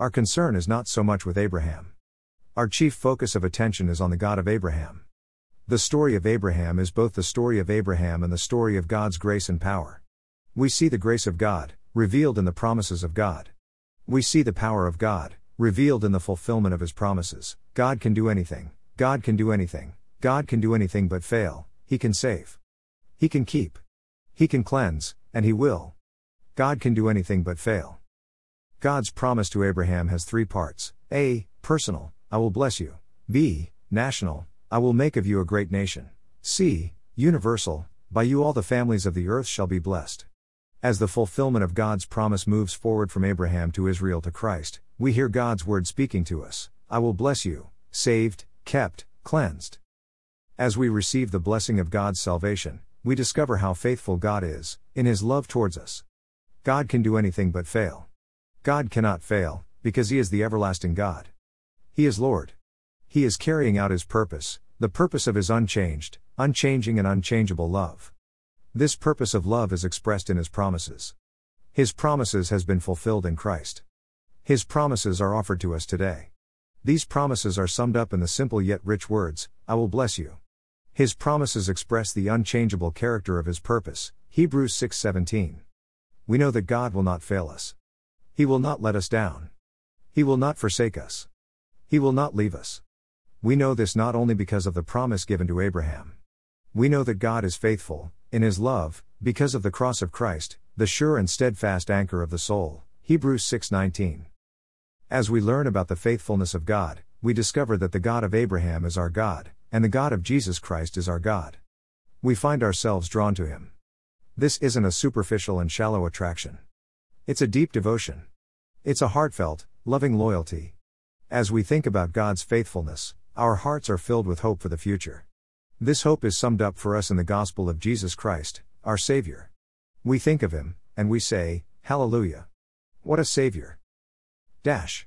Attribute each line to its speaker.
Speaker 1: our concern is not so much with Abraham. Our chief focus of attention is on the God of Abraham. The story of Abraham is both the story of Abraham and the story of God's grace and power. We see the grace of God, revealed in the promises of God. We see the power of God, revealed in the fulfillment of His promises. God can do anything, God can do anything, God can do anything but fail, He can save. He can keep. He can cleanse, and He will. God can do anything but fail. God's promise to Abraham has three parts A. Personal, I will bless you. B. National, I will make of you a great nation. C. Universal, by you all the families of the earth shall be blessed. As the fulfillment of God's promise moves forward from Abraham to Israel to Christ, we hear God's word speaking to us I will bless you, saved, kept, cleansed. As we receive the blessing of God's salvation, we discover how faithful God is, in His love towards us. God can do anything but fail. God cannot fail, because He is the everlasting God. He is Lord. He is carrying out His purpose, the purpose of His unchanged, unchanging, and unchangeable love. This purpose of love is expressed in His promises. His promises has been fulfilled in Christ. His promises are offered to us today. These promises are summed up in the simple yet rich words, I will bless you. His promises express the unchangeable character of his purpose. Hebrews 6:17. We know that God will not fail us. He will not let us down. He will not forsake us. He will not leave us. We know this not only because of the promise given to Abraham. We know that God is faithful, in his love, because of the cross of Christ, the sure and steadfast anchor of the soul. Hebrews 6:19. As we learn about the faithfulness of God, we discover that the God of Abraham is our God, and the God of Jesus Christ is our God. We find ourselves drawn to him. This isn't a superficial and shallow attraction. It's a deep devotion. It's a heartfelt, loving loyalty. As we think about God's faithfulness, our hearts are filled with hope for the future. This hope is summed up for us in the gospel of Jesus Christ, our Savior. We think of Him, and we say, Hallelujah! What a Savior! Dash.